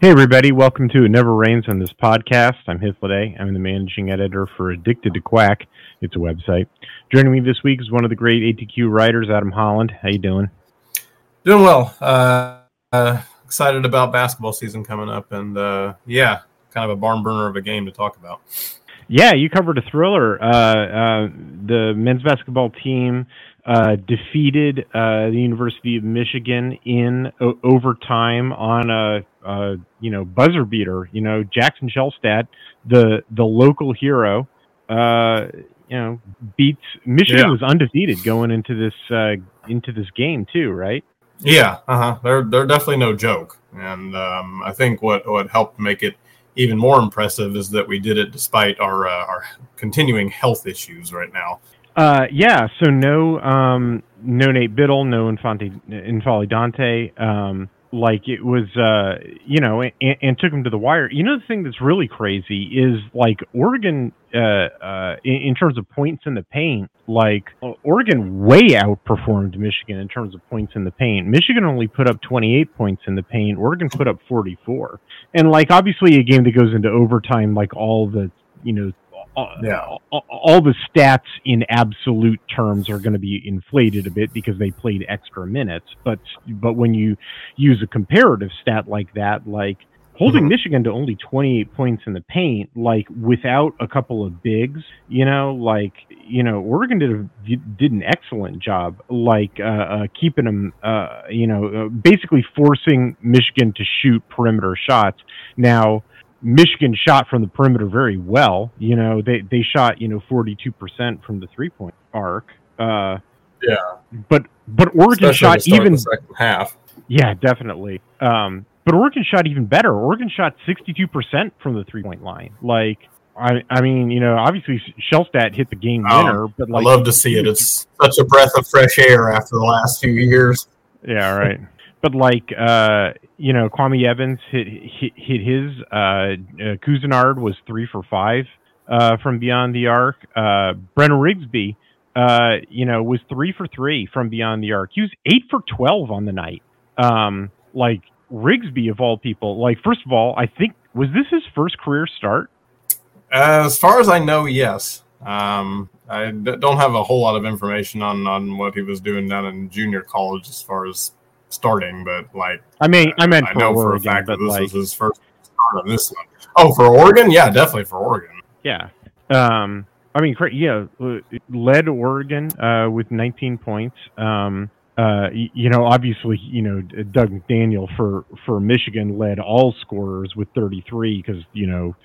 Hey, everybody. Welcome to It Never Rains on this podcast. I'm Hithliday. I'm the managing editor for Addicted to Quack. It's a website. Joining me this week is one of the great ATQ writers, Adam Holland. How you doing? Doing well. Uh, uh, excited about basketball season coming up. And uh, yeah, kind of a barn burner of a game to talk about. Yeah, you covered a thriller. Uh, uh, the men's basketball team uh, defeated uh, the University of Michigan in o- overtime on a, a, you know buzzer beater. You know Jackson Shelstad, the the local hero, uh, you know beats Michigan Yeah. was undefeated going into this uh, into this game too, right? Yeah, uh-huh. they're they're definitely no joke. And um, I think what what helped make it even more impressive is that we did it despite our uh, our continuing health issues right now. Uh, yeah. So no, um, no Nate Bittle, no Infante, N'Faly Dante. Um, like it was, uh, you know, and, and took him to the wire. You know, the thing that's really crazy is like Oregon, uh, uh, in, in terms of points in the paint, like Oregon way outperformed Michigan in terms of points in the paint. Michigan only put up 28 points in the paint. Oregon put up 44. And like, obviously a game that goes into overtime, like all the, you know, Yeah. all, all the stats in absolute terms are going to be inflated a bit because they played extra minutes. But but when you use a comparative stat like that, like holding Mhm. Michigan to only 28 points in the paint, like without a couple of bigs, you know, like you know, Oregon did a, did an excellent job, like uh, uh, keeping them, uh, you know, uh, basically forcing Michigan to shoot perimeter shots. Now. Michigan shot from the perimeter very well. You know, they they shot you know forty two percent from the three point arc. Uh, Yeah. but but Oregon Especially shot even half. yeah definitely. Um, but Oregon shot even better. Oregon shot sixty two percent from the three point line. Like I I mean you know obviously Shelstad hit the game Oh, winner, but I love to see it. It's such a breath of fresh air after the last few years. Yeah, right. But like uh, you know, Kwame Evans hit hit, hit his. Uh, uh, Couisnard was three for five uh, from beyond the arc. Uh, Rigsby, uh, you know, was three for three from beyond the arc. He was eight for twelve on the night. Um, like Rigsby of all people. Like first of all, I think was this his first career start? As far as I know, yes. Um, don't have a whole lot of information on on what he was doing down in junior college as far as starting, but like I mean, I meant I know for a fact that this like was his first start on this one. Oh, for Oregon, yeah, definitely for Oregon. Yeah. Um, I mean, yeah, uh, led Oregon uh, with 19 points. Um, uh, you know, obviously, you know, Dug McDaniel for for Michigan led all scorers with 33 because you know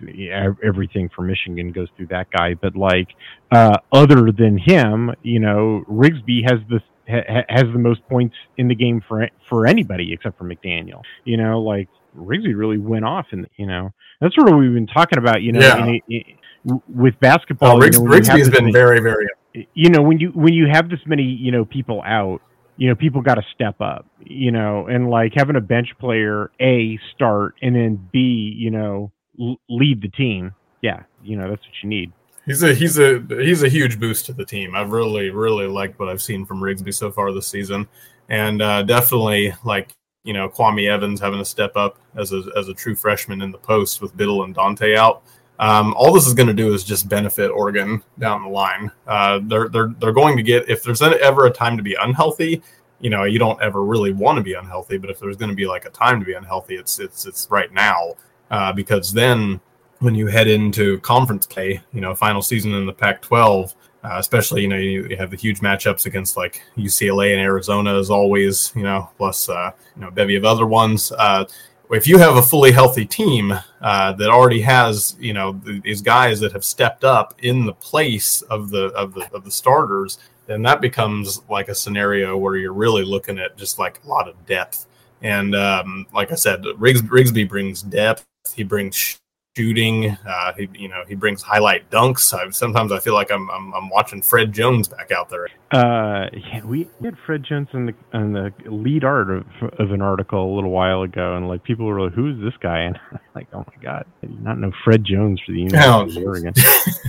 everything for Michigan goes through that guy. But like, uh, other than him, you know, Rigsby has the ha- ha- has the most points in the game for for anybody except for McDaniel. You know, like Rigsby really went off, and you know, that's sort of what we've been talking about. You know, Yeah. in a, in, with basketball, Riggs, you know, Rigsby's been many- very, very. you know when you when you have this many you know people out you know people got to step up you know and like having a bench player a start and then b you know l- lead the team yeah you know that's what you need He's a he's a he's a huge boost to the team. I've really really liked what I've seen from Rigsby so far this season, and uh, definitely like you know Kwame Evans having to step up as a as a true freshman in the post with Biddle and Dante out. Um, all this is going to do is just benefit Oregon down the line. Uh, they're they're they're going to get if there's ever a time to be unhealthy, you know you don't ever really want to be unhealthy, but if there's going to be like a time to be unhealthy, it's it's it's right now uh, because then when you head into conference play, you know, final season in the Pac-12, uh, especially you know you, you, have the huge matchups against like UCLA and Arizona as always, you know, plus uh, you know bevy of other ones. Uh, if you have a fully healthy team uh, that already has you know these guys that have stepped up in the place of the of the of the starters, then that becomes like a scenario where you're really looking at just like a lot of depth. And um, like I said, Riggs, Rigsby brings depth. He brings shooting. Uh, he, you know, he brings highlight dunks. I, sometimes I feel like I'm, I'm, I'm watching Fred Jones back out there. Uh, yeah, we had Fred Jones in the in the lead art of, of an article a little while ago, and like people were like, "Who's this guy?" And I'm like, "Oh my god, I did not know Fred Jones for the University oh, of Oregon."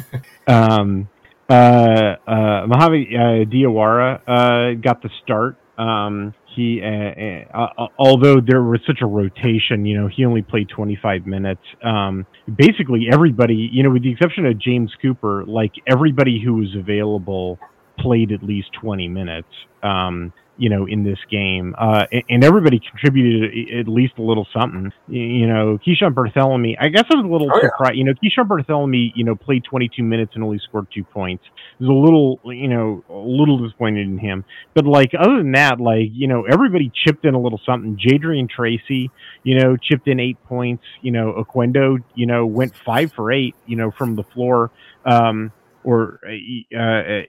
um, uh, uh, Mojave uh, Diawara uh, got the start. Um, he, uh, uh, uh, although there was such a rotation, you know, he only played 25 minutes. Um, basically, everybody, you know, with the exception of James Cooper, like everybody who was available played at least 20 minutes. Um, you know, in this game. Uh, and, everybody contributed at least a little something. You know, Keeshawn Barthelemy, I guess I was a little oh, surprised. Yeah. You know, Keeshawn Barthelemy, you know, played 22 minutes and only scored two points. It was a little, you know, a little disappointed in him. But, like, other than that, like, you know, everybody chipped in a little something. Jadrian Tracey, you know, chipped in eight points. You know, Oquendo, you know, went five for eight, you know, from the floor. Um, or uh, uh,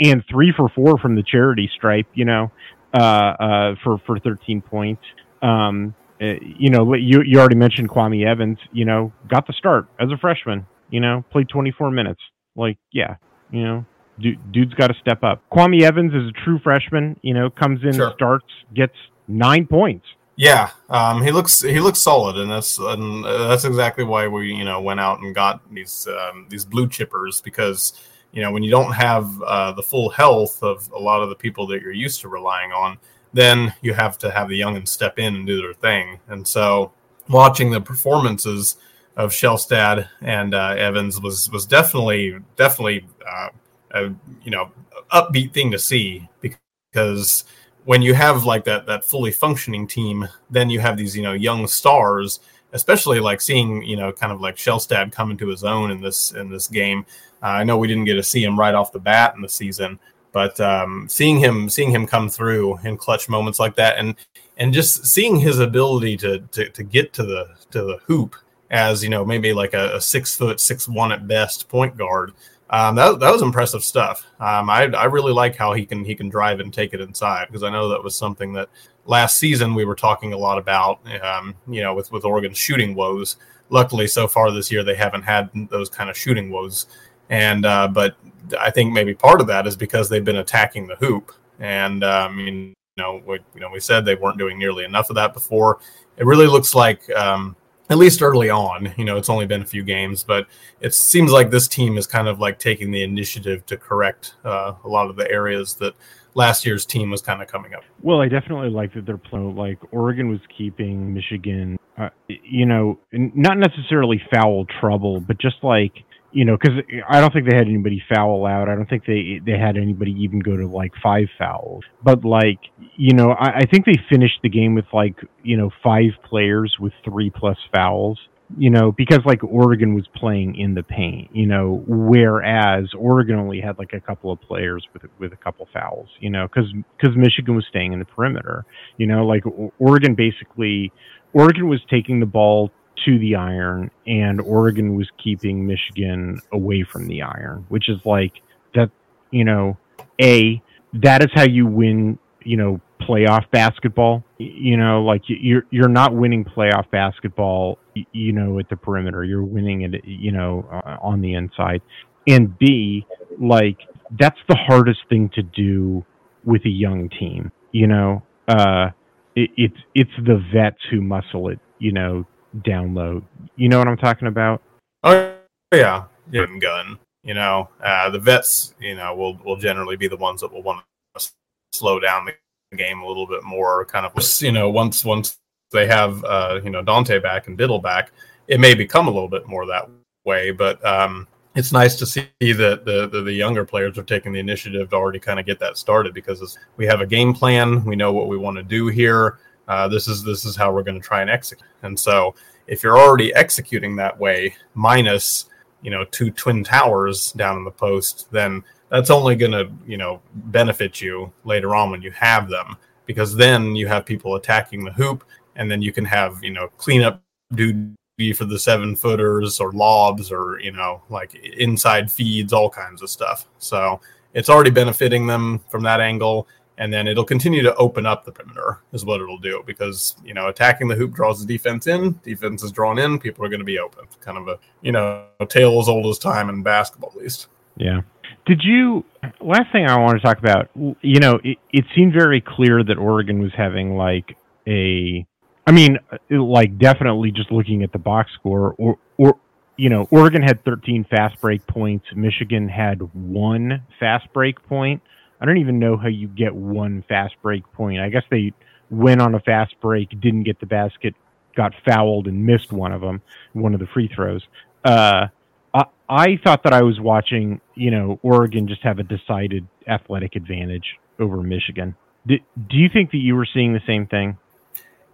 and three for four from the charity stripe, you know, uh, uh, for for 13 points. Um, uh, you know, you you already mentioned Kwame Evans. You know, got the start as a freshman. You know, played 24 minutes. Like, yeah, you know, dude's got to step up. Kwame Evans is a true freshman. You know, comes in, sure. starts, gets nine points. Yeah, um, he looks he looks solid, and that's and that's exactly why we you know went out and got these um, these blue chippers because you know when you don't have uh, the full health of a lot of the people that you're used to relying on, then you have to have the youngins step in and do their thing. And so watching the performances of Shelstad and uh, Evans was was definitely definitely uh, a you know upbeat thing to see because when you have like that that fully functioning team, then you have these you know young stars, especially like seeing you know kind of like Shelstad come into his own in this in this game. Uh, I know we didn't get to see him right off the bat in the season, but um, seeing him seeing him come through in clutch moments like that, and and just seeing his ability to to, to get to the to the hoop as you know maybe like a, a six foot six one at best point guard um, that, that was impressive stuff. Um, I, I really like how he can he can drive and take it inside because I know that was something that last season we were talking a lot about. Um, you know, with with Oregon's shooting woes. Luckily, so far this year they haven't had those kind of shooting woes. And uh, but I think maybe part of that is because they've been attacking the hoop. And I mean, you know, we, you know, we said they weren't doing nearly enough of that before. It really looks like um, at least early on. You know, it's only been a few games, but it seems like this team is kind of like taking the initiative to correct uh, a lot of the areas that last year's team was kind of coming up. Well, I definitely like that they're playing. Like Oregon was keeping Michigan, uh, you know, not necessarily foul trouble, but just like you know, because I don't think they had anybody foul out. I don't think they they had anybody even go to like five fouls. But like, you know, I, I think they finished the game with like you know five players with three plus fouls. You know, because like Oregon was playing in the paint. You know, whereas Oregon only had like a couple of players with with a couple fouls. You know, because because Michigan was staying in the perimeter. You know, like Oregon basically Oregon was taking the ball to the iron, and Oregon was keeping Michigan away from the iron, which is like that. You know, a that is how you win. You know, playoff basketball. You know, like you're you're not winning playoff basketball. You know, at the perimeter, you're winning it. You know, uh, on the inside. And B, like that's the hardest thing to do with a young team. You know, uh, it, it's it's the vets who muscle it. You know, download. You know what I'm talking about? Oh yeah, yeah. Gun. You know, uh, the vets. You know, will will generally be the ones that will want to slow down the game a little bit more. Kind of, you know, once once they have uh, you know Dante back and Bittle back, it may become a little bit more that way. But um, it's nice to see that the, the, the younger players are taking the initiative to already kind of get that started because we have a game plan, we know what we want to do here. Uh, this is this is how we're going to try and execute. And so, if you're already executing that way, minus you know two twin towers down in the post, then that's only going to you know benefit you later on when you have them because then you have people attacking the hoop, and then you can have you know cleanup dude for the seven footers or lobs or you know like inside feeds all kinds of stuff so it's already benefiting them from that angle and then it'll continue to open up the perimeter is what it'll do because you know attacking the hoop draws the defense in defense is drawn in people are going to be open kind of a you know tale as old as time in basketball at least yeah did you last thing i want to talk about you know it, it seemed very clear that oregon was having like a I mean, like definitely just looking at the box score, or or you know, Oregon had 13 fast break points. Michigan had one fast break point. I don't even know how you get one fast break point. I guess they went on a fast break, didn't get the basket, got fouled, and missed one of them, one of the free throws. Uh, I, I thought that I was watching, you know, Oregon just have a decided athletic advantage over Michigan. Do, do you think that you were seeing the same thing?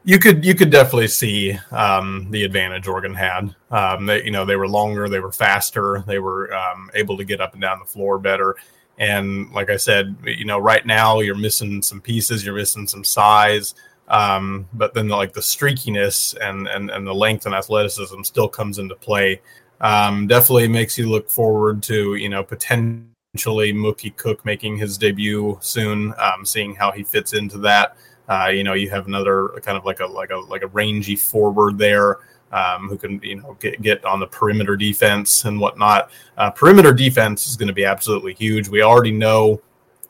you could you could definitely see um, the advantage Oregon had. Um, they you know they were longer, they were faster, they were um, able to get up and down the floor better. And like I said, you know, right now you're missing some pieces, you're missing some size, um, but then the, like the streakiness and, and and the length and athleticism still comes into play. Um, definitely makes you look forward to you know potentially Mookie Cook making his debut soon, um, seeing how he fits into that. Uh, you know, you have another kind of like a like a like a rangy forward there um, who can you know get, get on the perimeter defense and whatnot. Uh, perimeter defense is going to be absolutely huge. We already know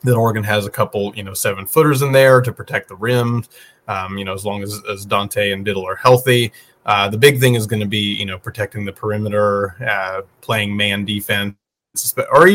that Oregon has a couple you know seven footers in there to protect the rim. Um, you know, as long as, as Dante and Bittle are healthy. Uh, the big thing is going to be you know protecting the perimeter, uh, playing man defense, or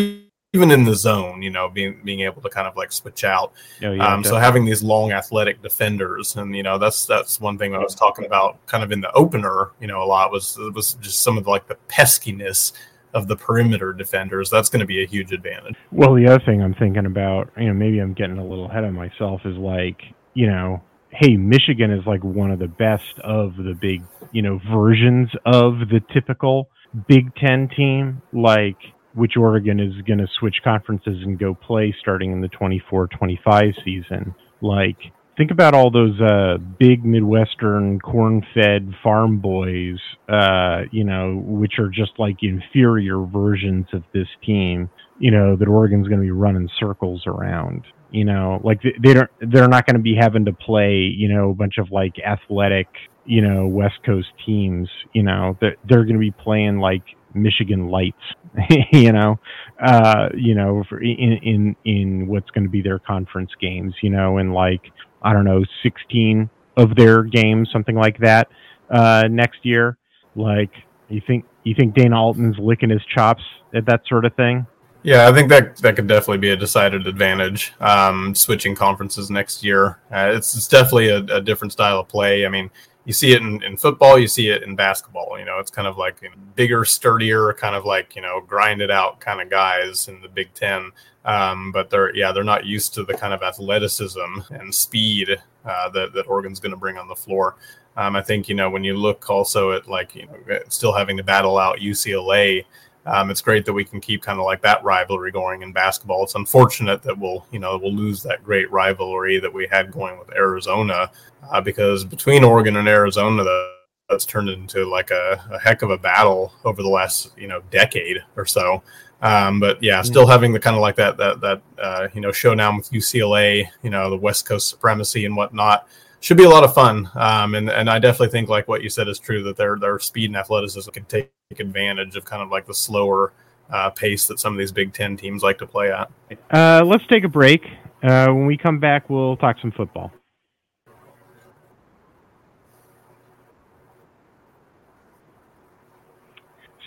in the zone, you know, being being able to kind of like switch out. Oh, yeah, um, so having these long athletic defenders, and you know, that's that's one thing I was talking about, kind of in the opener, you know, a lot was was just some of the, like the peskiness of the perimeter defenders. That's going to be a huge advantage. Well, the other thing I'm thinking about, you know, maybe I'm getting a little ahead of myself, is like, you know, hey, Michigan is like one of the best of the big, you know, versions of the typical Big Ten team, like which Oregon is going to switch conferences and go play starting in the 24-25 season. Like think about all those uh, big Midwestern corn-fed farm boys, uh, you know, which are just like inferior versions of this team. You know that Oregon's going to be running circles around. You know, like they don't, they're not going to be having to play, you know, a bunch of like athletic, you know, West Coast teams. You know, they're, they're going to be playing like Michigan Lights, you know, uh, you know, for in in in what's going to be their conference games, you know, and like I don't know, sixteen of their games, something like that, uh, next year. Like, you think you think Dana Altman's licking his chops at that sort of thing? Yeah, I think that that could definitely be a decided advantage. Um, switching conferences next year, uh, it's, it's definitely a, a different style of play. I mean, you see it in, in football, you see it in basketball. You know, it's kind of like you know, bigger, sturdier, kind of like you know, grinded out kind of guys in the Big Ten. Um, but they're yeah, they're not used to the kind of athleticism and speed uh, that that Oregon's going to bring on the floor. Um, I think you know when you look also at like you know still having to battle out UCLA um, it's great that we can keep kind of like that rivalry going in basketball. It's unfortunate that we'll, you know, we'll lose that great rivalry that we had going with Arizona uh, because between Oregon and Arizona, that's turned into like a, a, heck of a battle over the last, you know, decade or so. Um, but yeah, still having the kind of like that that that uh, you know showdown with UCLA, you know, the West Coast supremacy and whatnot should be a lot of fun. Um, and and I definitely think like what you said is true that their their speed and athleticism can take advantage of kind of like the slower uh, pace that some of these Big Ten teams like to play at. Uh, let's take a break. Uh, when we come back, we'll talk some football.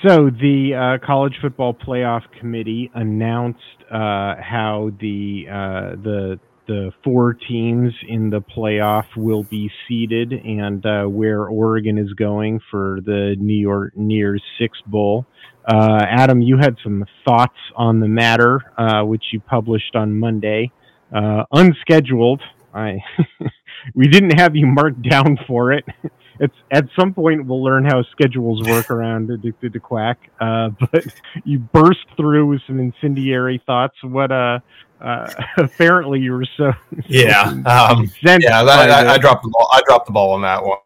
So the uh, college football playoff committee announced uh, how the uh, the the four teams in the playoff will be seeded and uh, where Oregon is going for the New Year's Six Bowl. Uh, Adam, you had some thoughts on the matter, uh, which you published on Monday, uh, unscheduled. I we didn't have you marked down for it. It's at some point we'll learn how schedules work around Addicted to Quack. Uh, but you burst through with some incendiary thoughts. What uh, uh apparently you were so yeah um, yeah I, I, I, dropped the ball. I dropped the ball on that one.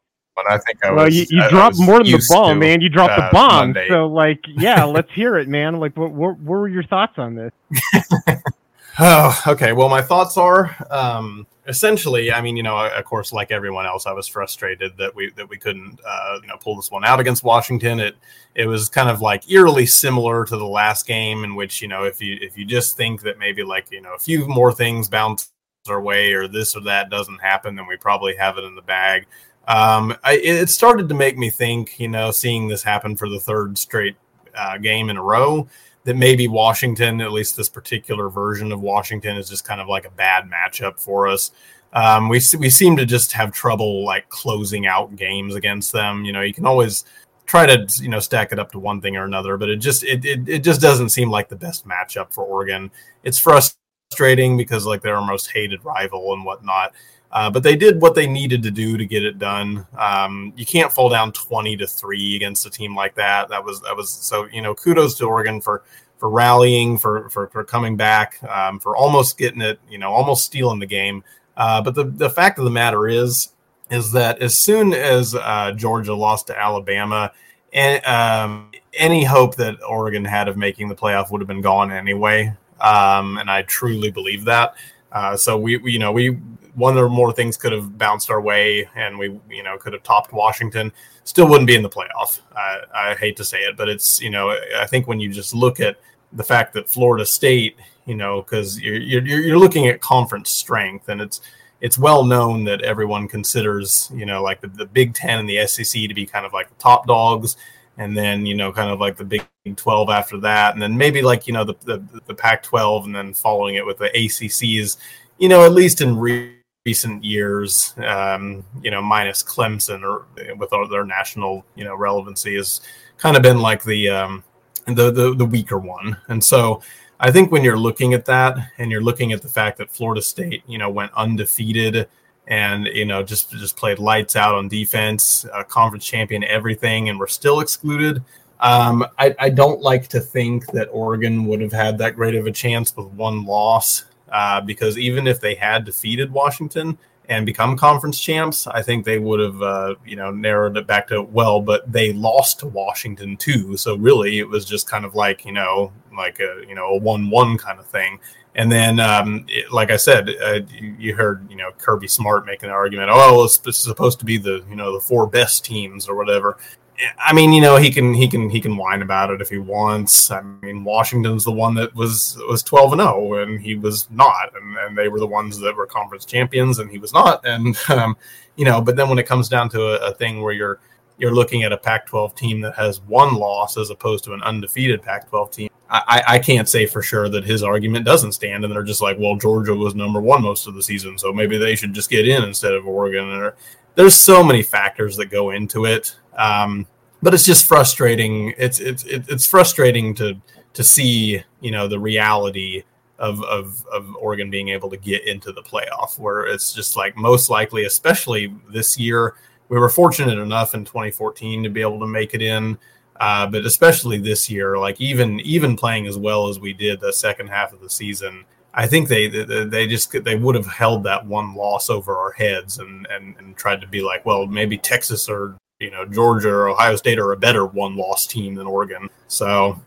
I think I well, was, you, you dropped more than the ball, to, man. You dropped the uh, bomb. Monday. So, like, yeah, let's hear it, man. Like, what, what, what were your thoughts on this? Oh, okay. Well, my thoughts are, um, essentially, I mean, you know, of course, like everyone else, I was frustrated that we that we couldn't, uh, you know, pull this one out against Washington. It it was kind of like eerily similar to the last game, in which you know, if you if you just think that maybe like you know a few more things bounce our way or this or that doesn't happen, then we probably have it in the bag. Um, I, it started to make me think, you know, seeing this happen for the third straight uh, game in a row that maybe Washington, at least this particular version of Washington, is just kind of like a bad matchup for us. Um, we we seem to just have trouble like closing out games against them. You know, you can always try to you know stack it up to one thing or another, but it just it it, it just doesn't seem like the best matchup for Oregon. It's frustrating because like they're our most hated rival and whatnot. Uh, but they did what they needed to do to get it done. Um, you can't fall down twenty to three against a team like that. That was that was so you know kudos to Oregon for for rallying, for for, for coming back, um, for almost getting it, you know, almost stealing the game. Uh, but the the fact of the matter is is that as soon as uh, Georgia lost to Alabama, and um, any hope that Oregon had of making the playoff would have been gone anyway. Um, and I truly believe that. Uh, so we, we, you know, we one or more things could have bounced our way, and we, you know, could have topped Washington. Still wouldn't be in the playoff. I, I hate to say it, but it's, you know, I think when you just look at the fact that Florida State, you know, because you're, you're you're looking at conference strength, and it's it's well known that everyone considers, you know, like the, the Big Ten and the SEC to be kind of like the top dogs, and then you know, kind of like the Big Twelve after that, and then maybe like you know the the, the Pac twelve, and then following it with the ACCs, you know, at least in re- recent years, um, you know, minus Clemson or with all their national, you know, relevancy has kind of been like the, um, the, the, the weaker one. And so I think when you're looking at that and you're looking at the fact that Florida State, you know, went undefeated and, you know, just, just played lights out on defense, conference champion, everything, and we're still excluded. Um, I, I don't like to think that Oregon would have had that great of a chance with one loss uh, because even if they had defeated Washington and become conference champs, I think they would have, uh, you know, narrowed it back to well, but they lost to Washington too. So really, it was just kind of like you know, like a you know a one-one kind of thing. And then, um, it, like I said, uh, you, heard you know Kirby Smart making an argument. Oh, it's, it's supposed to be the you know the four best teams or whatever. I mean, you know, he can he can he can whine about it if he wants. I mean, Washington's the one that was was twelve and zero, oh, and he was not, and, and they were the ones that were conference champions, and he was not. And um, you know, but then when it comes down to a, a thing where you're you're looking at a Pac-12 team that has one loss as opposed to an undefeated Pac-12 team. I, I can't say for sure that his argument doesn't stand, and they're just like, well, Georgia was number one most of the season, so maybe they should just get in instead of Oregon. And there's so many factors that go into it. Um, but it's just frustrating. It's it's it's frustrating to to see you know the reality of, of of Oregon being able to get into the playoff, where it's just like most likely, especially this year, we were fortunate enough in 2014 to be able to make it in. Uh, but especially this year, like even even playing as well as we did the second half of the season, I think they they, they just they would have held that one loss over our heads and, and and tried to be like, well, maybe Texas or you know Georgia or Ohio State are a better one loss team than Oregon. So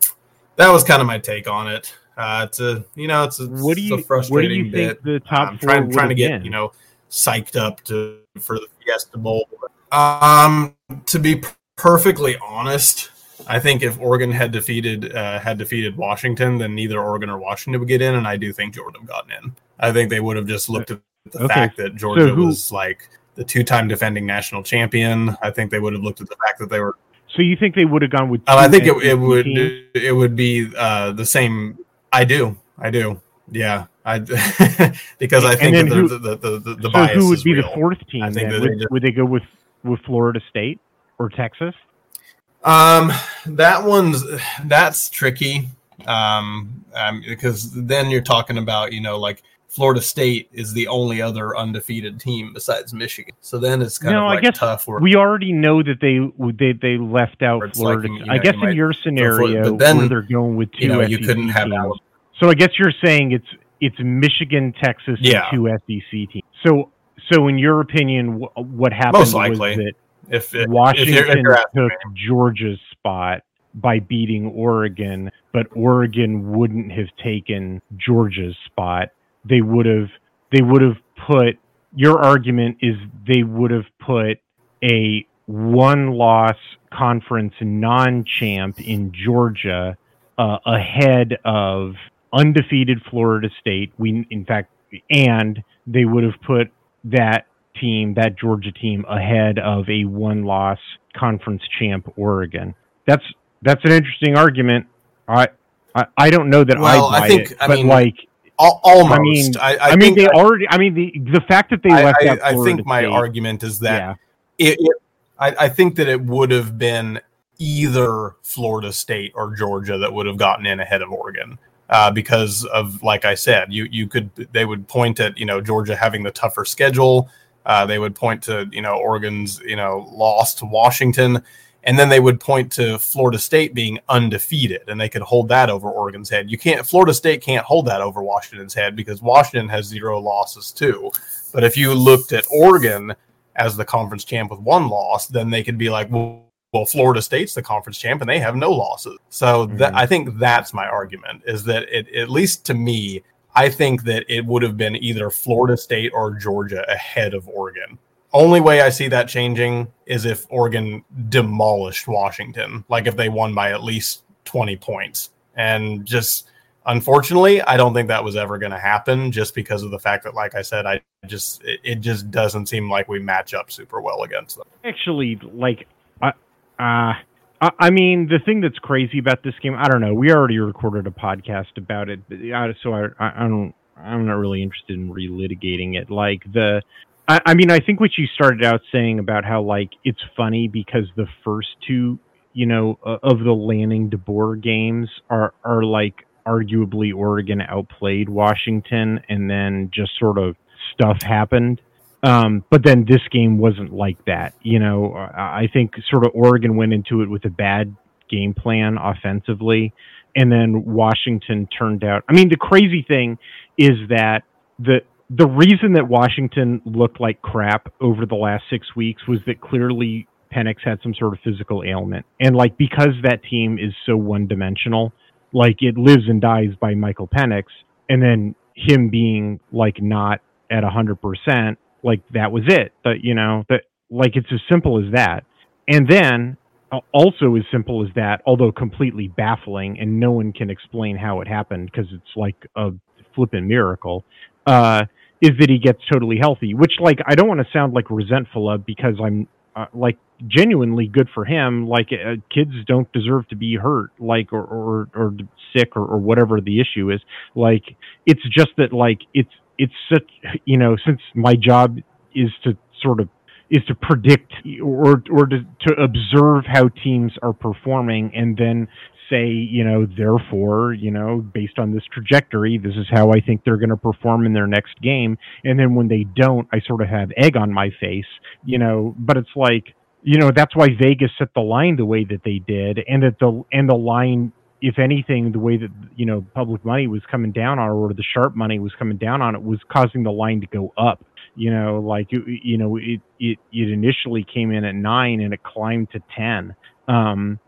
that was kind of my take on it. Uh, it's a you know it's a, what do you, frustrating what do you bit. the top I'm trying trying to get been? you know psyched up to for the Fiesta Bowl. Um, to be perfectly honest, I think if Oregon had defeated uh, had defeated Washington, then neither Oregon or Washington would get in, and I do think Georgia would have gotten in. I think they would have just looked at the Okay. fact that Georgia who- was like the two-time defending national champion. I think they would have looked at the fact that they were. So you think they would have gone with? Um, I think it, it would it would be uh, the same. I do, I do. Yeah, I because I think who, the, the, the, the, the so bias. Who would be real. the fourth team? I think would, just, would they go with with Florida State or Texas? Um, that one's that's tricky. Um, um, because then you're talking about you know like Florida State is the only other undefeated team besides Michigan. So then it's kind no, of like I guess tough. we already know that they they they left out Florida. Like, you know, I guess in your scenario, then they're going with two. You know, you couldn't have teams. So I guess you're saying it's it's Michigan, Texas, yeah. and two SEC teams. So so in your opinion, what happened Most likely. was that if, if Washington if you're, if you're took Georgia's spot by beating Oregon, but Oregon wouldn't have taken Georgia's spot. They would have they would have put your argument is they would have put a one loss conference non champ in Georgia uh, ahead of undefeated Florida State. We in fact and they would have put that team, that Georgia team, ahead of a one loss conference champ Oregon. That's that's an interesting argument. I I, I don't know that well, I buy I think, it, I but mean, like almost. I mean, I, I, I mean, they already. I mean, the the fact that they left I. I think my State, argument is that yeah. it, it I, I think that it would have been either Florida State or Georgia that would have gotten in ahead of Oregon. Uh, because of like I said, you you could they would point at you know Georgia having the tougher schedule. Uh, they would point to you know Oregon's you know loss to Washington, and then they would point to Florida State being undefeated, and they could hold that over Oregon's head. You can't Florida State can't hold that over Washington's head because Washington has zero losses too. But if you looked at Oregon as the conference champ with one loss, then they could be like, well, well, Florida State's the conference champ and they have no losses. So mm-hmm. that, I think that's my argument is that it, at least to me, I think that it would have been either Florida State or Georgia ahead of Oregon. Only way I see that changing is if Oregon demolished Washington, like if they won by at least 20 points. And just unfortunately, I don't think that was ever going to happen just because of the fact that, like I said, I just, it, it just doesn't seem like we match up super well against them. Actually, like uh, I mean, the thing that's crazy about this game, I don't know. We already recorded a podcast about it, so I, I don't. I'm not really interested in relitigating it. Like the, I, I mean, I think what you started out saying about how like it's funny because the first two, you know, uh, of the Lanning DeBoer games are are like arguably Oregon outplayed Washington, and then just sort of stuff happened. Um, but then this game wasn't like that. You know, I think sort of Oregon went into it with a bad game plan offensively, and then Washington turned out. I mean, the crazy thing is that the the reason that Washington looked like crap over the last six weeks was that clearly Penix had some sort of physical ailment, and like because that team is so one dimensional, like it lives and dies by Michael Penix, and then him being like not at a hundred percent like that was it. That you know that like it's as simple as that. And then uh, also as simple as that, although completely baffling, and no one can explain how it happened because it's like a flippin' miracle. Uh, is that he gets totally healthy? Which like I don't want to sound like resentful of because I'm uh, like genuinely good for him. Like uh, kids don't deserve to be hurt, like or or, or sick or, or whatever the issue is. Like it's just that like it's it's such you know since my job is to sort of is to predict or or to, to observe how teams are performing and then say you know therefore you know based on this trajectory this is how i think they're going to perform in their next game and then when they don't i sort of have egg on my face you know but it's like you know that's why vegas set the line the way that they did and that the and the line if anything, the way that you know public money was coming down on, or the sharp money was coming down on it, was causing the line to go up. You know, like you know, it it it initially came in at nine and it climbed to ten. Um,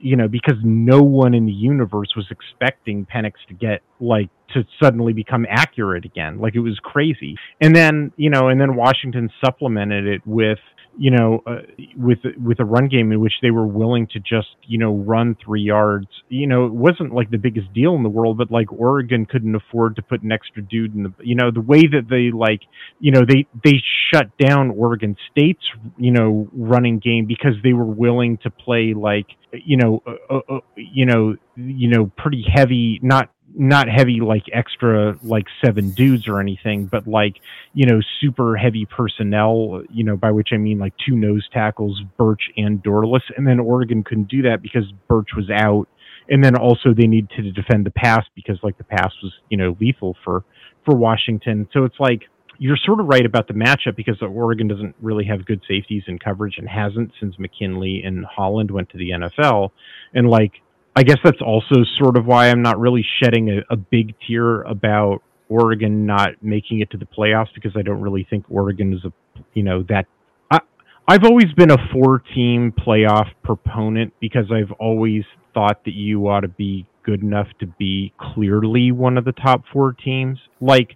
you know, because no one in the universe was expecting Penix to get like to suddenly become accurate again. Like it was crazy. And then, you know, and then Washington supplemented it with you know, uh, with with a run game in which they were willing to just you know run three yards. You know, it wasn't like the biggest deal in the world, but like Oregon couldn't afford to put an extra dude in the. You know, the way that they like, you know, they they shut down Oregon State's you know running game because they were willing to play like you know uh, uh, uh you know you know pretty heavy not not heavy like extra like seven dudes or anything, but like you know super heavy personnel. You know by which I mean like two nose tackles, Burch and Dorlus, and then Oregon couldn't do that because Burch was out, and then also they needed to defend the pass because like the pass was you know lethal for for Washington. So it's like you're sort of right about the matchup because Oregon doesn't really have good safeties and coverage and hasn't since McKinley and Holland went to the NFL. And like, I guess that's also sort of why I'm not really shedding a, a big tear about Oregon not making it to the playoffs because I don't really think Oregon is a, you know, that. I, I've always been a four team playoff proponent because I've always thought that you ought to be good enough to be clearly one of the top four teams. Like,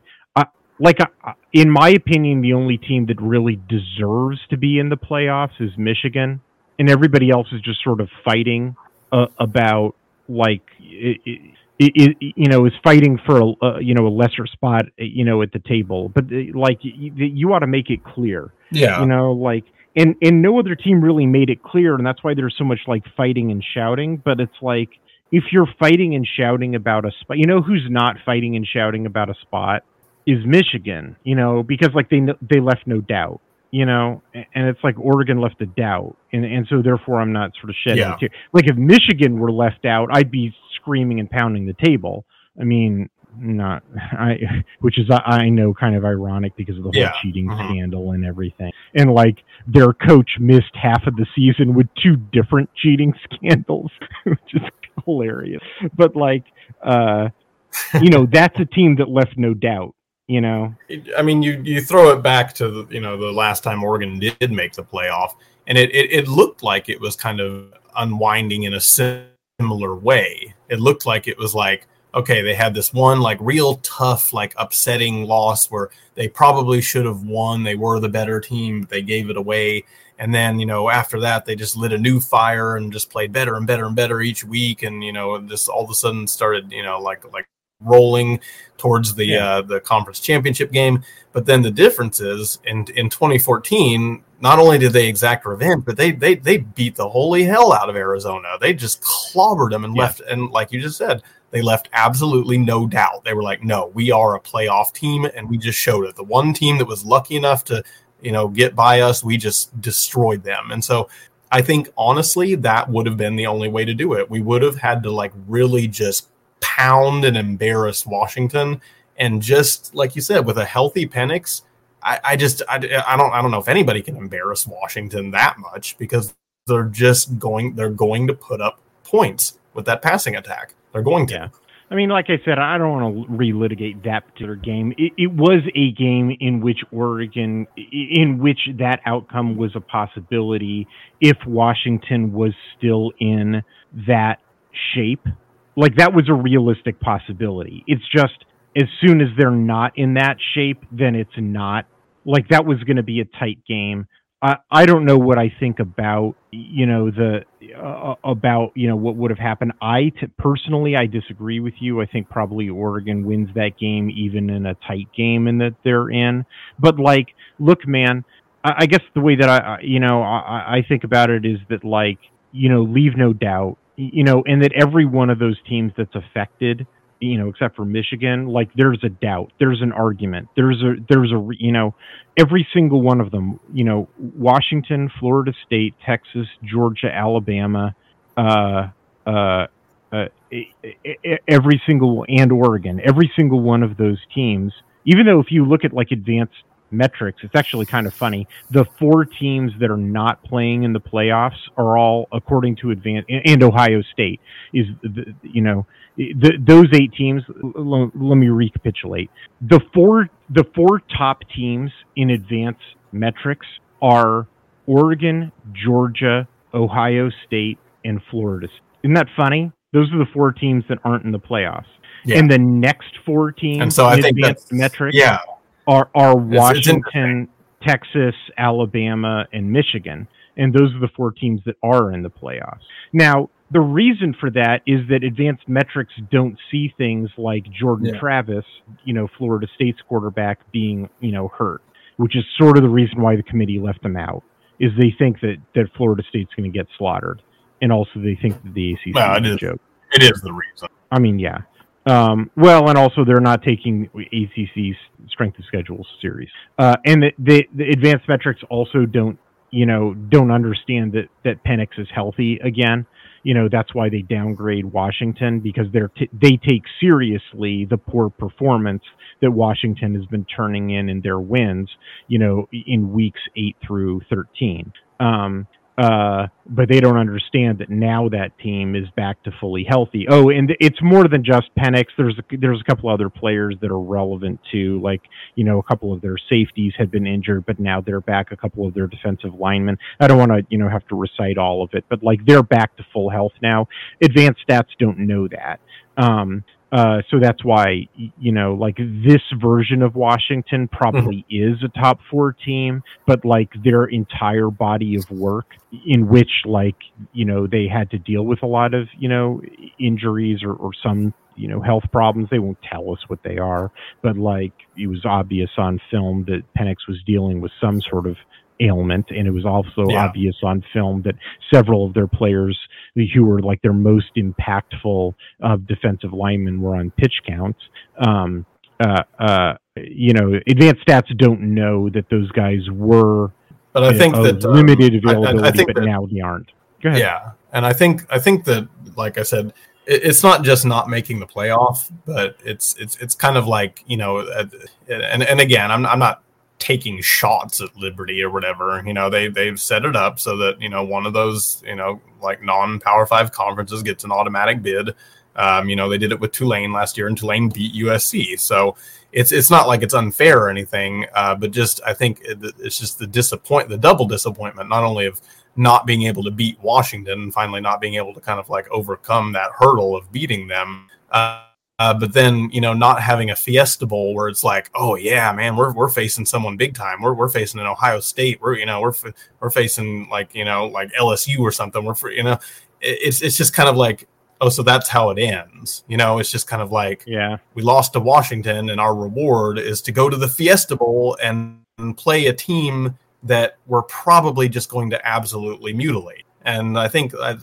like uh, in my opinion, the only team that really deserves to be in the playoffs is Michigan, and everybody else is just sort of fighting uh, about like it, it, it, you know is fighting for a uh, you know a lesser spot you know at the table. But uh, like you, you ought to make it clear, yeah. You know, like and and no other team really made it clear, and that's why there's so much like fighting and shouting. But it's like if you're fighting and shouting about a spot, you know who's not fighting and shouting about a spot is Michigan, you know, because like they they left no doubt, you know, and it's like Oregon left a doubt, and and so therefore I'm not sort of shedding yeah. tear. Like if Michigan were left out, I'd be screaming and pounding the table. I mean, not I, which is I know kind of ironic because of the whole yeah. cheating mm-hmm. scandal and everything, and like their coach missed half of the season with two different cheating scandals, which is hilarious. But like, uh, you know, that's a team that left no doubt you know? I mean you you throw it back to the you know the last time oregon did make the playoff and it, it, it looked like it was kind of unwinding in a similar way. It looked like it was like okay they had this one like real tough like upsetting loss where they probably should have won. They were the better team they gave it away. And then you know after that they just lit a new fire and just played better and better and better each week. And you know just all of a sudden started you know like like rolling towards the yeah. uh, the conference championship game. But then the difference is in in 2014, not only did they exact revenge, but they they they beat the holy hell out of Arizona. They just clobbered them and yeah. left. And like you just said, they left absolutely no doubt. They were like, no, we are a playoff team, and we just showed it. The one team that was lucky enough to you know get by us, we just destroyed them. And so. I think honestly that would have been the only way to do it. We would have had to like really just pound and embarrass Washington. And just like you said, with a healthy Penix, I, I just I, I don't I don't know if anybody can embarrass Washington that much because they're just going they're going to put up points with that passing attack. They're going to. Yeah. I mean, like I said, I don't want to relitigate that particular game. It, it, was a game in which Oregon, in which that outcome was a possibility if Washington was still in that shape like that was a realistic possibility. It's just as soon as they're not in that shape, then it's not like that was going to be a tight game. I, I don't know what I think about you know the uh, about you know what would have happened. I t- personally I disagree with you. I think probably Oregon wins that game even in a tight game and that they're in. But like, look, man, I, I guess the way that I you know I, I think about it is that like you know leave no doubt you know, and that every one of those teams that's affected, you know, except for Michigan, like there's a doubt, there's an argument, there's a, there's a, you know, every single one of them, you know, Washington, Florida State, Texas, Georgia, Alabama, uh, uh, uh, every single and Oregon, every single one of those teams, even though if you look at like advanced metrics, it's actually kind of funny. The four teams that are not playing in the playoffs are all, according to advance, and Ohio State is, the, you know, the, those eight teams. L- let me recapitulate. The four, the four top teams in advance metrics are Oregon, Georgia, Ohio State, and Florida. Isn't that funny? Those are the four teams that aren't in the playoffs. Yeah. And the next four teams and so I think that's, metrics yeah are are Washington, it's, Texas, Alabama, and Michigan, and those are the four teams that are in the playoffs. Now, the reason for that is that advanced metrics don't see things like Jordan yeah. Travis, you know, Florida State's quarterback being, you know, hurt, which is sort of the reason why the committee left him out. Is they think that that Florida State's going to get slaughtered, and also they think that the ACC well, is a joke. It is the reason. I mean, yeah. Um, well, and also they're not taking ACC's strength of schedule series, uh, and the, the, the advanced metrics also don't you know don't understand that that Penix is healthy again you know that's why they downgrade Washington because they're t- they take seriously the poor performance that Washington has been turning in in their wins, you know, in weeks eight through thirteen. Um, uh, but they don't understand that now that team is back to fully healthy. Oh, and it's more than just Penix. There's a, there's a couple other players that are relevant too. Like you know, a couple of their safeties had been injured, but now they're back. A couple of their defensive linemen. I don't want to you know have to recite all of it, but like they're back to full health now. Advanced stats don't know that. Um, uh, so that's why you know, like this version of Washington probably mm-hmm. is a top four team, but like their entire body of work, in which like you know they had to deal with a lot of you know injuries or, or some you know health problems. They won't tell us what they are, but like it was obvious on film that Penix was dealing with some sort of ailment, and it was also yeah. obvious on film that several of their players who were like their most impactful uh, defensive linemen were on pitch counts. Um, uh, uh, you know, advanced stats don't know that those guys were. But I think that um, limited availability, I, I think but that, now they aren't. Go ahead. Yeah, and I think I think that, like I said, it's not just not making the playoff, but it's it's it's kind of like you know, and and again, I'm I'm not taking shots at Liberty or whatever. You know, they they've set it up so that you know one of those you know like non Power Five conferences gets an automatic bid. Um, you know, they did it with Tulane last year, and Tulane beat USC. So it's it's not like it's unfair or anything, uh, but just I think it, it's just the disappoint, the double disappointment, not only of not being able to beat Washington and finally not being able to kind of like overcome that hurdle of beating them. Uh, uh, but then you know, not having a Fiesta Bowl where it's like, oh yeah, man, we're we're facing someone big time. We're we're facing an Ohio State. We're you know we're we're facing like you know like LSU or something. We're you know, it's it's just kind of like oh, so that's how it ends. You know, it's just kind of like yeah, we lost to Washington, and our reward is to go to the Fiesta Bowl and, play a team that we're probably just going to absolutely mutilate. And I think that,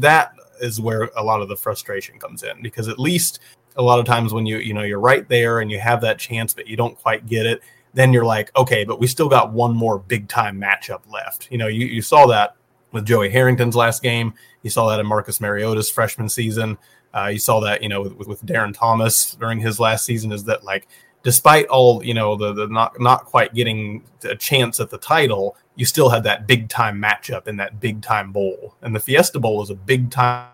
that is where a lot of the frustration comes in because at least a lot of times when you you know you're right there and you have that chance but you don't quite get it then you're like okay but we still got one more big time matchup left. You know you, you saw that with joey harrington's last game. You saw that in marcus mariota's freshman season. Uh, you saw that you know with, with darron thomas during his last season is that like despite all you know the, the not not quite getting a chance at the title you still had that big time matchup in that big time bowl. And the fiesta bowl is a big time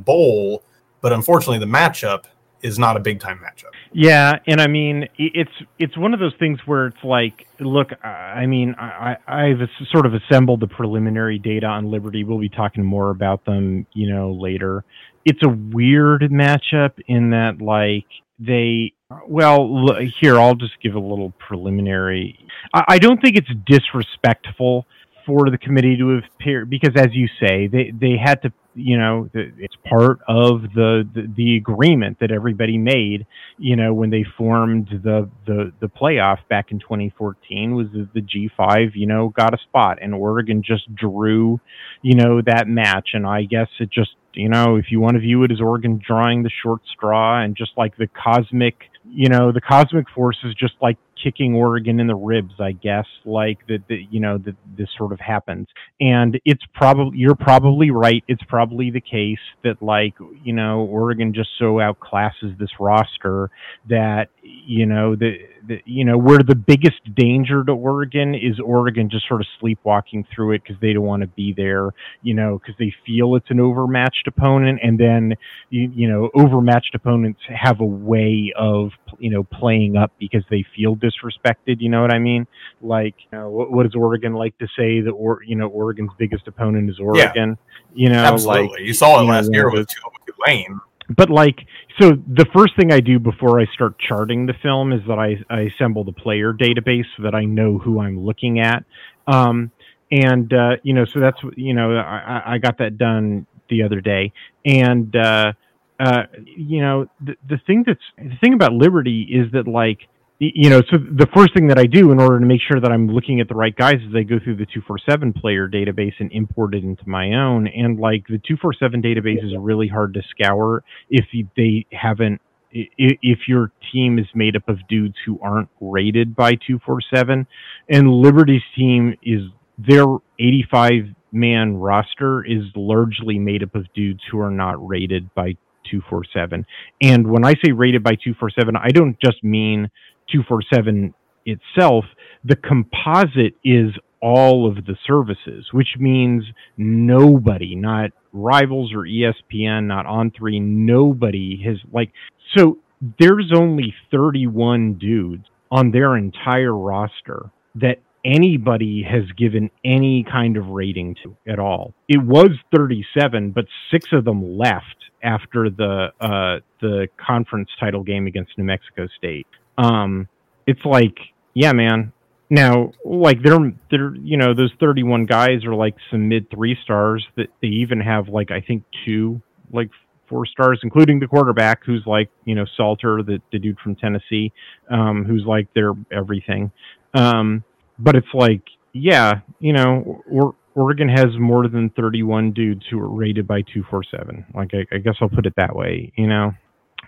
bowl but unfortunately the matchup is not a big time matchup. Yeah, and I mean it's it's one of those things where it's like, look, I mean, I I've sort of assembled the preliminary data on Liberty. We'll be talking more about them, you know, later. It's a weird matchup in that like they well here I'll just give a little preliminary. I, I don't think it's disrespectful for the committee to appear because, as you say, they they had to you know it's part of the, the, the agreement that everybody made you know when they formed the the the playoff back in 2014 was the G5 you know got a spot and Oregon just drew you know that match. And I guess it just you know if you want to view it as Oregon drawing the short straw and just like the cosmic you know the cosmic forces just like kicking Oregon in the ribs, I guess, like that, you know, that this sort of happens. And it's probably, you're probably right. It's probably the case that, like, you know, Oregon just so outclasses this roster that, you know, the, the you know, where the biggest danger to Oregon is Oregon just sort of sleepwalking through it because they don't want to be there, you know, because they feel it's an overmatched opponent. And then, you, you know, overmatched opponents have a way of, you know, playing up because they feel disrespected. You know what I mean? Like, you know, what, what does Oregon like to say that, or you know, Oregon's biggest opponent is Oregon? Yeah, you know, absolutely. Like, you saw it you last know, year with Tulane. But like, so the first thing I do before I start charting the film is that I, I assemble the player database so that I know who I'm looking at. Um, and uh, you know, so that's you know, I, I got that done the other day, and uh, uh, you know, the, the thing that's the thing about Liberty is that like you know, so the first thing that I do in order to make sure that I'm looking at the right guys is I go through the 247 player database and import it into my own. And like the 247 database is really hard to scour if they haven't if your team is made up of dudes who aren't rated by 247 and Liberty's team is their 85 man roster is largely made up of dudes who are not rated by 247 and when I say rated by 247 I don't just mean 247 itself the composite is all of the services, which means nobody, not rivals or ESPN, not on three, nobody has like so there's only 31 dudes on their entire roster that anybody has given any kind of rating to at all. It was 37, but six of them left after the uh, the conference title game against New Mexico State. Um, it's like, yeah, man, now, like they're they're you know those 31 guys are like some mid three stars that they even have like I think two like four stars, including the quarterback who's like you know Salter, the, the dude from Tennessee, um, who's like their everything. Um, but it's like yeah, you know, or, Oregon has more than 31 dudes who are rated by 247. Like I, I guess I'll put it that way. You know,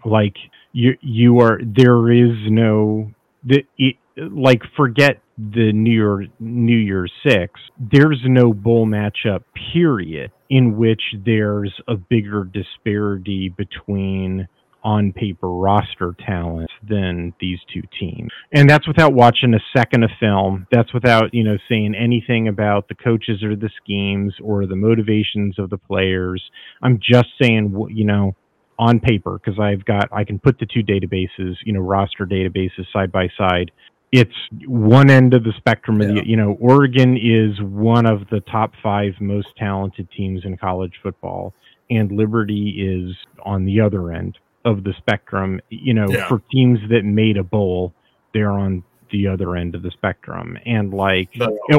like you you are there is no the it, like forget the New Year New Year's Six, there's no bowl matchup period in which there's a bigger disparity between on paper roster talent than these two teams. And that's without watching a second of film. That's without, you know, saying anything about the coaches or the schemes or the motivations of the players. I'm just saying, you know, on paper, because I've got, I can put the two databases, you know, roster databases side by side it's one end of the spectrum. Of the, you know, Oregon is one of the top five most talented teams in college football, and Liberty is on the other end of the spectrum. You know, yeah. for teams that made a bowl, they're on the other end of the spectrum. And like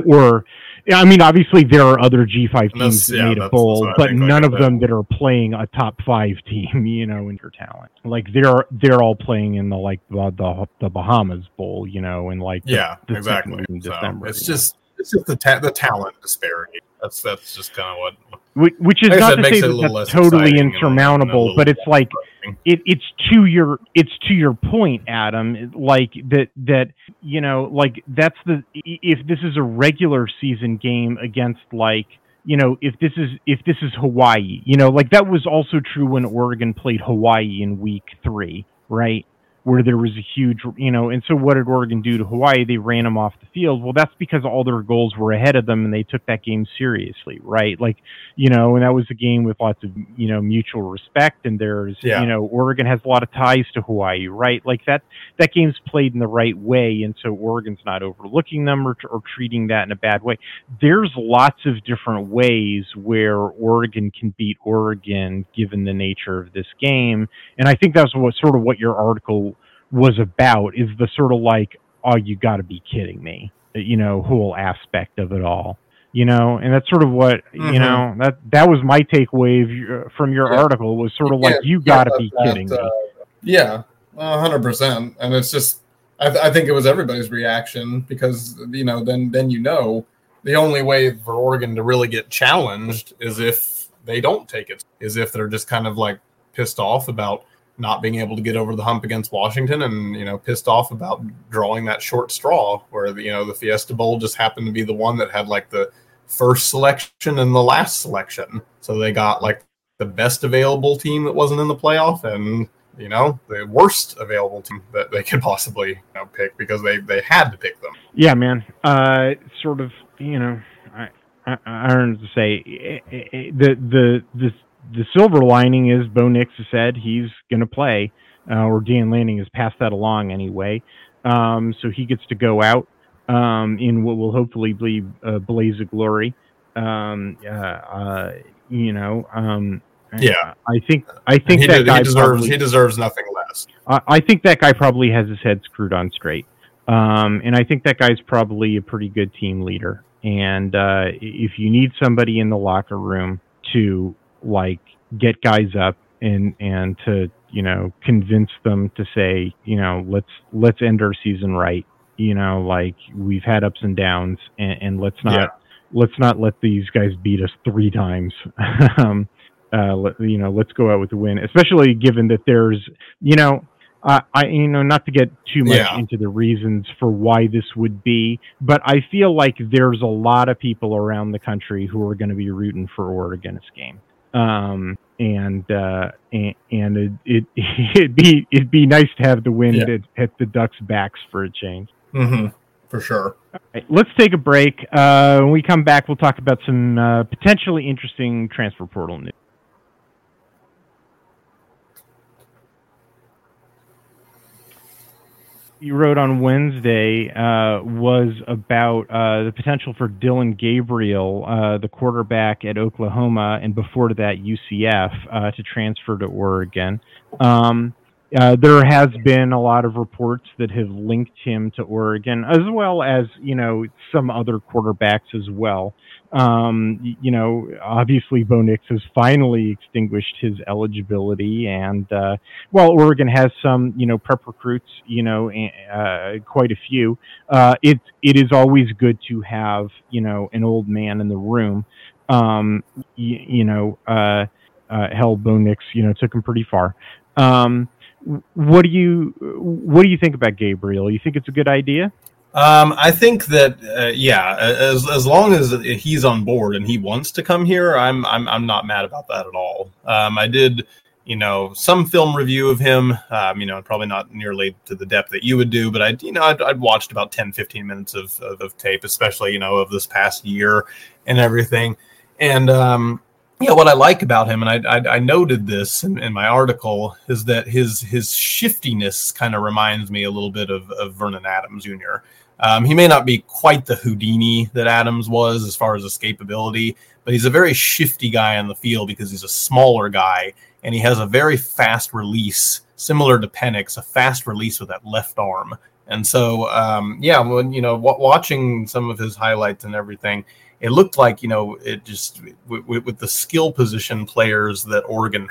or i mean obviously there are other g5 teams that yeah, made a bowl but none of them that are playing a top five team you know in your talent. Like they're they're all playing in the like the the, the bahamas bowl you know and like yeah the exactly. December, so it's just it's just the ta- the talent disparity that's that's just kind of what which is like not to say that that's totally insurmountable, but it's like it, it's to your it's to your point, Adam. Like that that you know, like that's the if this is a regular season game against like you know if this is if this is Hawaii, you know, like that was also true when Oregon played Hawaii in week three, right? Where there was a huge, you know, and so what did Oregon do to Hawaii? They ran them off the field. Well, that's because all their goals were ahead of them and they took that game seriously, right? Like, you know, and that was a game with lots of, you know, mutual respect. And there's, yeah. you know, Oregon has a lot of ties to Hawaii, right? Like that, that game's played in the right way. And so Oregon's not overlooking them or, or treating that in a bad way. There's lots of different ways where Oregon can beat Oregon given the nature of this game. And I think that's what sort of what your article was about is the sort of like, oh, you got to be kidding me, you know, whole aspect of it all, you know, and that's sort of what mm-hmm. you know that that was my takeaway from your yeah. article was sort of like, you got to be kidding that, me. Uh, yeah, hundred percent, and it's just, I, th- I think it was everybody's reaction because you know, then then you know, the only way for Oregon to really get challenged is if they don't take it, is if they're just kind of like pissed off about not being able to get over the hump against Washington and you know pissed off about drawing that short straw where the, you know the Fiesta Bowl just happened to be the one that had like the first selection and the last selection. So they got like the best available team that wasn't in the playoff and you know the worst available team that they could possibly you know, pick because they they had to pick them. Yeah man. Uh sort of you know I I, I don't know to say. Eh, eh, eh, the the the the silver lining is Bo Nix has said he's going to play, uh, or Dan Lanning has passed that along anyway. Um, so he gets to go out um, in what will hopefully be a blaze of glory. Um, uh, uh, you know, um, yeah, I think I think that did, guy he deserves probably, he deserves nothing less. I, I, think that guy probably has his head screwed on straight, um, and I think that guy's probably a pretty good team leader. And uh, if you need somebody in the locker room to like get guys up and and to you know convince them to say you know let's let's end our season right you know like we've had ups and downs and, and let's not yeah. let's not let these guys beat us three times um uh let, you know let's go out with a win especially given that there's you know uh, I you know not to get too much Yeah. into the reasons for why this would be, but I feel like there's a lot of people around the country who are going to be rooting for Oregon this game. Um, and uh, and, and it, it it'd be it'd be nice to have the wind Yeah. at, at the Ducks' backs for a change. hmm for sure. right, let's take a break. Uh, when we come back, we'll talk about some uh, potentially interesting transfer portal news. You wrote on Wednesday uh, was about uh, the potential for Dillon Gabriel, uh, the quarterback at Oklahoma, and before that UCF, uh, to transfer to Oregon. Um, uh, there has been a lot of reports that have linked him to Oregon, as well as you know some other quarterbacks as well. Um, you know, obviously Bo Nix has finally extinguished his eligibility, and uh, well, Oregon has some you know prep recruits, you know, uh, quite a few. Uh, it it is always good to have you know an old man in the room. Um, y- you know, uh, hell, Bo Nix, you know, took him pretty far. Um, what do you what do you think about Gabriel? You think it's a good idea? Um, I think that uh, yeah, as as long as he's on board and he wants to come here, I'm I'm I'm not mad about that at all. Um, I did, you know, some film review of him. Um, you know, probably not nearly to the depth that you would do, but I, you know, I'd, I'd watched about 10, 15 minutes of, of of tape, especially you know of this past year and everything. And um, yeah, what I like about him, and I I, I noted this in, in my article, is that his his shiftiness kind of reminds me a little bit of, of Vernon Adams Jr. Um, he may not be quite the Houdini that Adams was as far as escapability, but he's a very shifty guy on the field because he's a smaller guy and he has a very fast release, similar to Penix, a fast release with that left arm. And so, um, yeah, when you know, w- watching some of his highlights and everything, it looked like you know, it just with, the skill position players that Oregon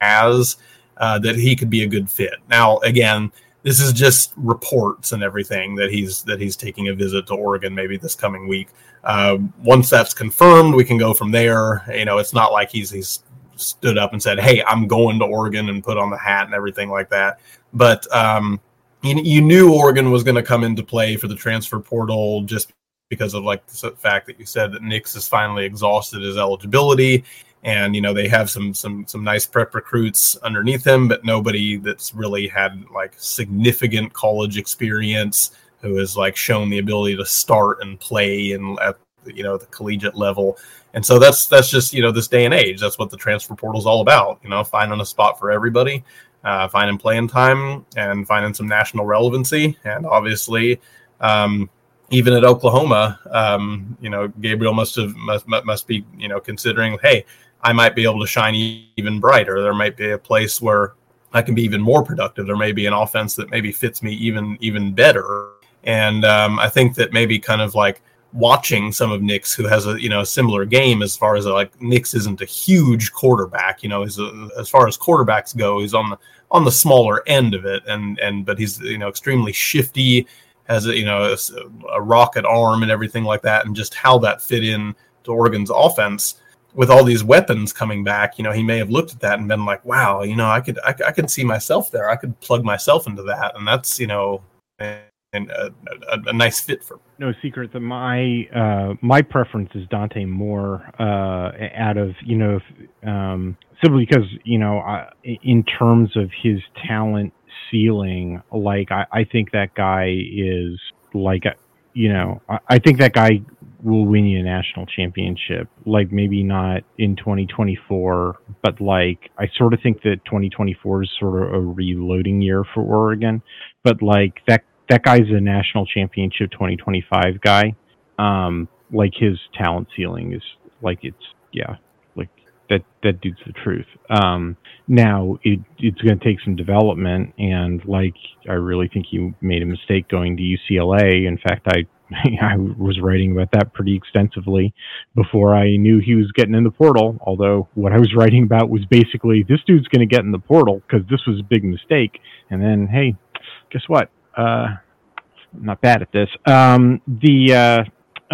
has, uh, that he could be a good fit. Now, again, this is just reports and everything that he's that he's taking a visit to Oregon maybe this coming week. Uh, once that's confirmed, we can go from there. You know, it's not like he's he's stood up and said, "Hey, I'm going to Oregon" and put on the hat and everything like that. But um, you, you knew Oregon was going to come into play for the transfer portal just because of like the fact that you said that Nix has finally exhausted his eligibility and you know they have some some some nice prep recruits underneath him but nobody that's really had like significant college experience who has like shown the ability to start and play and at you know the collegiate level. And so that's that's just you know this day and age. That's what the transfer portal is all about you know finding a spot for everybody uh, finding playing time and finding some national relevancy. And obviously um, even at Oklahoma, um, you know, Gabriel must have must, must be, you know, considering, hey, I might be able to shine even brighter. There might be a place where I can be even more productive. There may be an offense that maybe fits me even even better. And um, I think that maybe kind of like watching some of Nix's, who has a you know a similar game as far as like Nix isn't a huge quarterback. You know, a, as far as quarterbacks go, he's on the on the smaller end of it, and and but he's you know extremely shifty has a you know a, a, rocket arm and everything like that, and just how that fit in to Oregon's offense with all these weapons coming back. You know, he may have looked at that and been like, "Wow, you know, I could I, I could see myself there. I could plug myself into that," and that's you know, and a, a, a, nice fit for. No secret that my uh, my preference is Dante Moore uh, out of you know if, um, simply because you know in terms of his talent ceiling, like I, I think that guy is like you know I, I think that guy will win you a national championship. Like maybe not in 2024, but like I sort of think that 2024 is sort of a reloading year for Oregon. But like that that guy's a national championship 2025 guy. Um, like his talent ceiling is like it's yeah, that that dude's the truth. Um, now it it's going to take some development, and like I really think he made a mistake going to UCLA. In fact, I I was writing about that pretty extensively before I knew he was getting in the portal. Although what I was writing about was basically this dude's going to get in the portal because this was a big mistake. And then hey, guess what? Uh, I'm not bad at this. Um, the uh,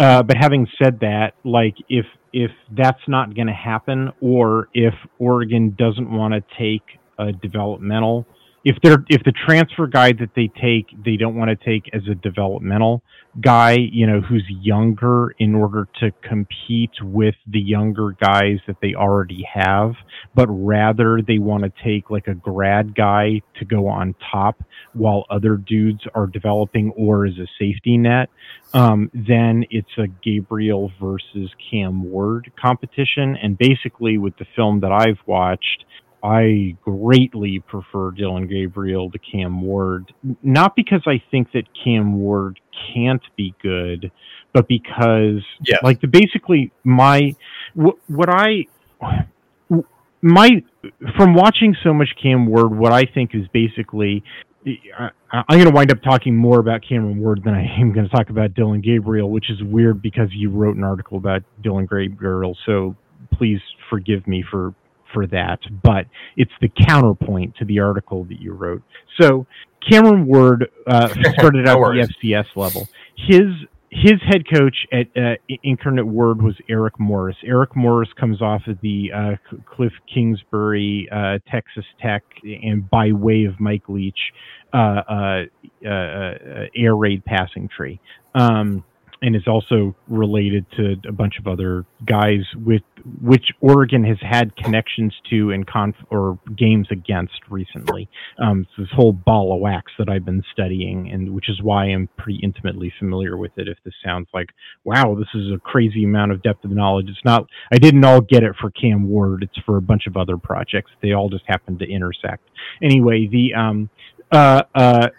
uh, but having said that, like if if that's not going to happen, or if Oregon doesn't want to take a developmental if they're if the transfer guy that they take they don't want to take as a developmental guy you know who's younger in order to compete with the younger guys that they already have but rather they want to take like a grad guy to go on top while other dudes are developing or as a safety net um, then it's a gabriel versus cam ward competition. And basically with the film that i've watched I greatly prefer Dillon Gabriel to Cam Ward, not because I think that Cam Ward can't be good, but because yeah. like the basically my what, what I my from watching so much Cam Ward, what I think is basically I, am going to wind up talking more about Cameron Ward than I am going to talk about Dillon Gabriel, which is weird because you wrote an article about Dillon Gabriel. So please forgive me for for that, but it's the counterpoint to the article that you wrote. So Cameron Ward uh, started out at the FCS level. His his head coach at uh, Incarnate Word was Eric Morris. Eric Morris comes off of the uh, Cliff Kingsbury, uh, Texas Tech, and by way of Mike Leach, uh, uh, uh, air raid passing tree. Um, and is also related to a bunch of other guys with which Oregon has had connections to and conf or games against recently. Um, this whole ball of wax that I've been studying, and which is why I'm pretty intimately familiar with it. If this sounds like, wow, this is a crazy amount of depth of knowledge, it's not. I didn't all get it for Cam Ward. It's for a bunch of other projects. They all just happen to intersect. Anyway, the um, uh, uh,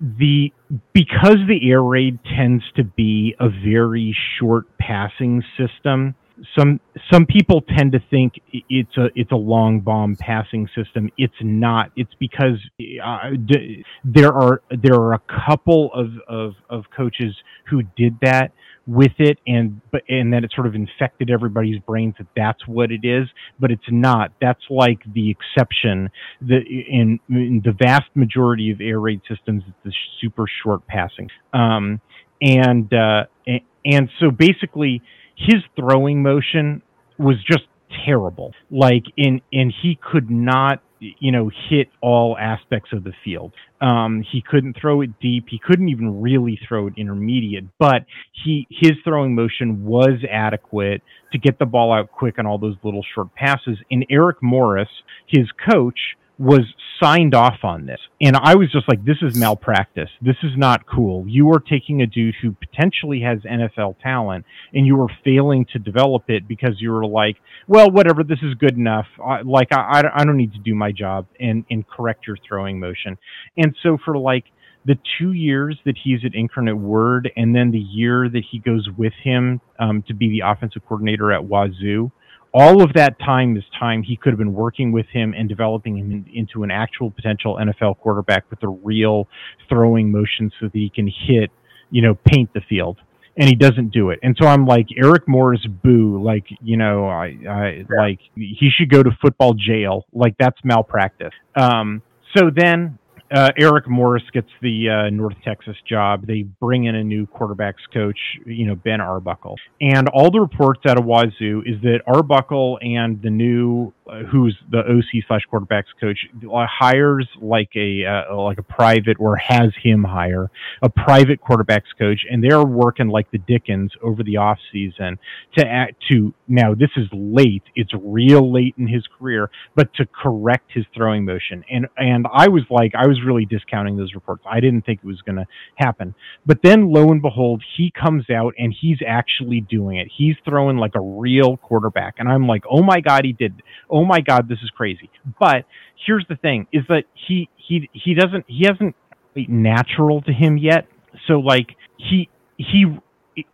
the because the air raid tends to be a very short passing system some some people tend to think it's a it's a long bomb passing system. It's not. It's because uh, d- there are there are a couple of, of of coaches who did that with it and but and then it sort of infected everybody's brains that that's what it is but it's not. That's like the exception the in, in the vast majority of air raid systems it's the super short passing. Um, and uh, and, and so basically his throwing motion was just terrible. Like in and he could not you know, hit all aspects of the field. Um, he couldn't throw it deep. He couldn't even really throw it intermediate, but he his throwing motion was adequate to get the ball out quick on all those little short passes. And Eric Morris, his coach, was signed off on this. And I was just like, this is malpractice. This is not cool. You are taking a dude who potentially has NFL talent and you are failing to develop it because you were like, well, whatever, this is good enough. I, like, I, I don't need to do my job and, and correct your throwing motion. And so for like, the two years that he's at Incarnate Word, and then the year that he goes with him um, to be the offensive coordinator at Wazoo, all of that time is time he could have been working with him and developing him into an actual potential NFL quarterback with a real throwing motion so that he can hit, you know, paint the field. And he doesn't do it. And so I'm like, Eric Morris boo. Like, you know, I, I yeah. like he should go to football jail. Like that's malpractice. Um, so then uh, Eric Morris gets the uh, North Texas job. They bring in a new quarterbacks coach, you know, Ben Arbuckle. And all the reports out of Wazoo is that Arbuckle and the new who's the OC slash quarterbacks coach hires like a uh, like a private or has him hire a private quarterbacks coach, and they're working like the Dickens over the off season to act to now this is late, it's real late in his career, but to correct his throwing motion. And and I was like I was really discounting those reports. I didn't think it was going to happen, but then lo and behold, he comes out and he's actually doing it. He's throwing like a real quarterback, and I'm like, oh my god, he did. Oh oh my god, this is crazy. But here's the thing: is that he he he doesn't he hasn't natural to him yet. So like he he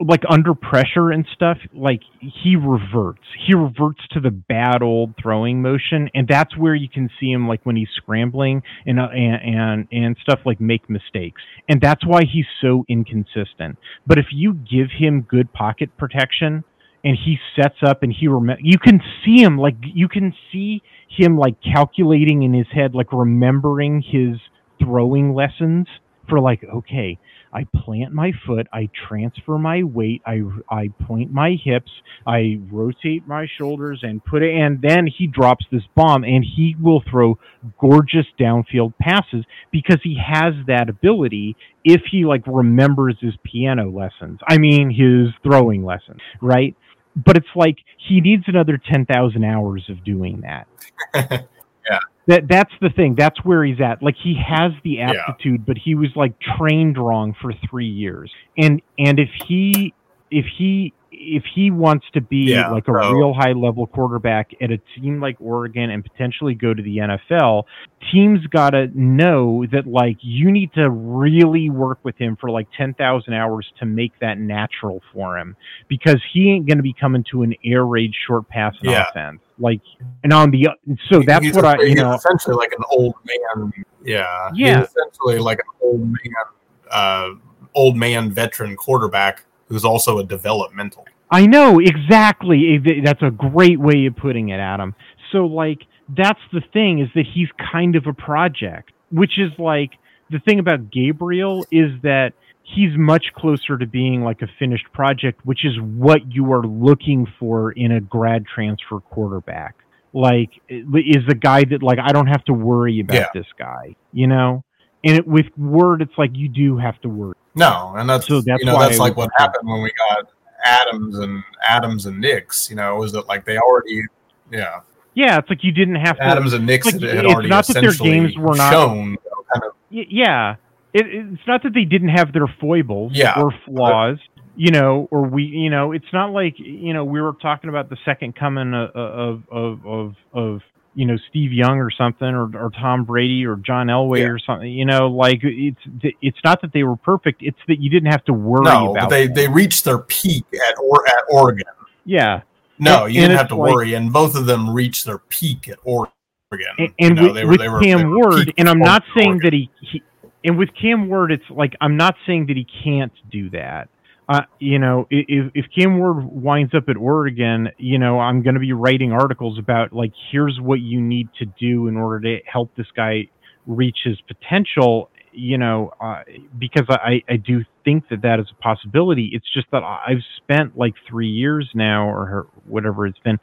like under pressure and stuff like he reverts. He reverts to the bad old throwing motion and that's where you can see him like when he's scrambling and uh, and and, and stuff like make mistakes. And that's why he's so inconsistent. But if you give him good pocket protection and he sets up and he rem- you can see him like you can see him like calculating in his head like remembering his throwing lessons for like okay I plant my foot, I transfer my weight, I I point my hips, I rotate my shoulders and put it and then he drops this bomb and he will throw gorgeous downfield passes because he has that ability if he like remembers his piano lessons. I mean his throwing lessons, right? But it's like he needs another 10,000 hours of doing that. that that's the thing that's where he's at like he has the aptitude yeah. but he was like trained wrong for three years and and if he if he if he wants to be yeah, like a real high level quarterback at a team like Oregon and potentially go to the NFL, teams got to know that like you need to really work with him for like 10,000 hours to make that natural for him because he ain't going to be coming to an air raid short pass yeah. offense. Like, and on the so that's he's what a, I you know essentially like an old man. Yeah, yeah, he's essentially like an old man, uh, old man veteran quarterback who's also a developmental. I know exactly. That's a great way of putting it, Adam. So like that's the thing is that he's kind of a project, which is like the thing about Gabriel is that he's much closer to being like a finished project, which is what you are looking for in a grad transfer quarterback. Like is the guy that like I don't have to worry about yeah. this guy, you know? And it, with Ward, it's like you do have to worry. No, and that's so that's you know that's like what happened when we got Adams and Adams and Nix. You know, was that like they already, yeah, yeah. It's like you didn't have to, Adams and Nix like, had already not that their games were not shown. You know, kind of, yeah, it, it's not that they didn't have their foibles yeah, or flaws. you know, or we, you know, it's not like you know we were talking about the second coming of of of of, of you know Steve Young or something or, or Tom Brady or John Elway yeah. or something. You know, like it's it's not that they were perfect; it's that you didn't have to worry no, about. they them. they reached their peak at or at Oregon. Yeah. No, and, you didn't have to like, worry, and both of them reached their peak at Oregon. And, and you know, with, were, with were, Cam Ward, and I'm not saying Oregon. that he, he, and with Cam Ward, it's like I'm not saying that he can't do that uh, you know, if, if Cam Ward winds up at Oregon, you know, I'm going to be writing articles about like, here's what you need to do in order to help this guy reach his potential. You know, uh, because I, I do think that that is a possibility. It's just that I've spent like three years now, or whatever it's been,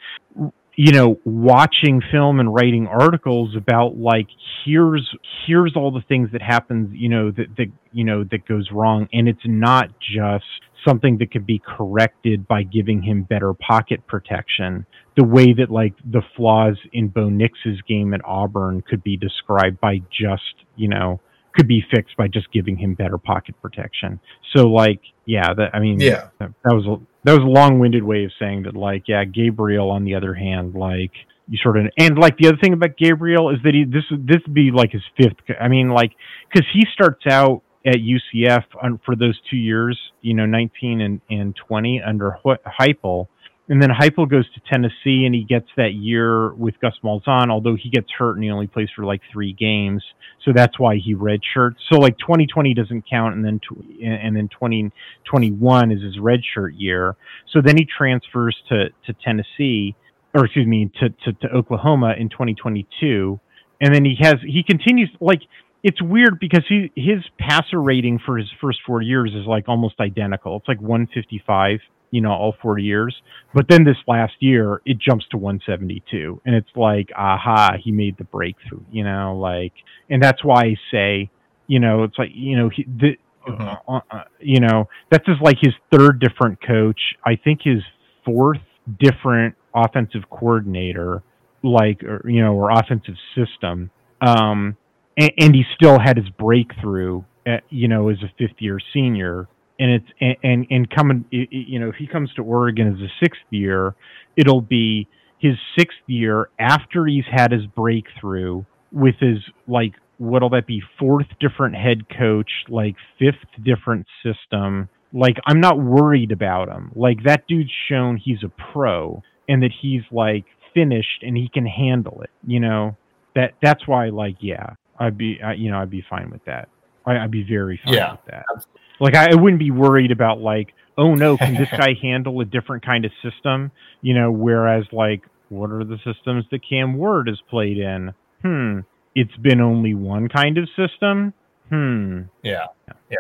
you know watching film and writing articles about like here's here's all the things that happens you know that that you know that goes wrong and it's not just something that could be corrected by giving him better pocket protection. The way that like the flaws in Bo Nix's game at Auburn could be described by just, you know, could be fixed by just giving him better pocket protection. So like, yeah, that I mean, yeah, that, that was a that was a long-winded way of saying that. Like, yeah, Gabriel on the other hand, like you sort of and like the other thing about Gabriel is that he this this would be like his fifth. I mean, like because he starts out at UCF for those two years, you know, 19 and, and 20 under Heupel. And then Heupel goes to Tennessee and he gets that year with Gus Malzahn, although he gets hurt and he only plays for like three games. So that's why he redshirts. So like 2020 doesn't count and then, and then 2021 is his redshirt year. So then he transfers to, to Tennessee or excuse me, to, to, to Oklahoma in 2022. And then he has, he continues like, it's weird because he his passer rating for his first four years is like almost identical. It's like 155, you know, all four years. But then this last year, it jumps to 172, and it's like, aha, he made the breakthrough. You know, like, and that's why I say, you know, it's like, you know, he, the, uh-huh. uh, uh, you know, that's just like his third different coach. I think his fourth different offensive coordinator, like, or, you know, or offensive system. Um, and, and he still had his breakthrough, at, you know, as a fifth year senior. And it's and and, and coming, you know, if he comes to Oregon as a sixth year, it'll be his sixth year after he's had his breakthrough with his like what'll that be fourth different head coach like fifth different system like i'm not worried about him like that dude's shown he's a pro and that he's like finished and he can handle it you know that that's why like yeah I'd be, I, you know, I'd be fine with that. I, would be very fine yeah, with that. Absolutely. Like I, I wouldn't be worried about like, oh no, can this guy handle a different kind of system? You know, whereas like, what are the systems that Cam Ward has played in? Hmm, it's been only one kind of system. Hmm. Yeah. Yeah.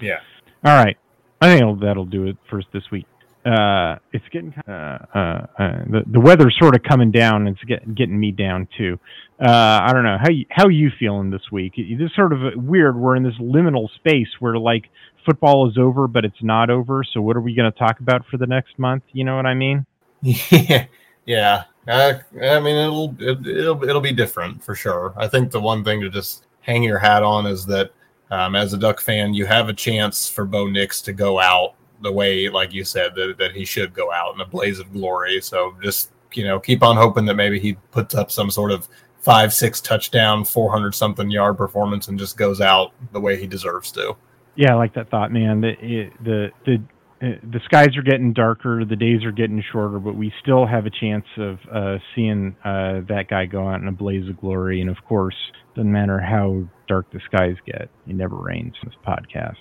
Yeah. All right. I think that'll do it for us this week. Uh, it's getting uh, uh, uh, the the weather's sort of coming down. It's getting getting me down too. Uh, I don't know how you, how you feeling this week. This sort of weird. We're in this liminal space where like football is over, but it's not over. So what are we going to talk about for the next month? You know what I mean? Yeah, yeah. Uh, I mean, it'll it, it'll it'll be different for sure. I think the one thing to just hang your hat on is that um, as a Duck fan, you have a chance for Bo Nix to go out the way, like you said, that, that he should go out in a blaze of glory. So just you know, keep on hoping that maybe he puts up some sort of five, six touchdown, four hundred something yard performance and just goes out the way he deserves to. Yeah, I like that thought, man. The the the uh, the skies are getting darker, the days are getting shorter, but we still have a chance of uh, seeing uh, that guy go out in a blaze of glory. And of course, doesn't matter how dark the skies get, it never rains in this podcast.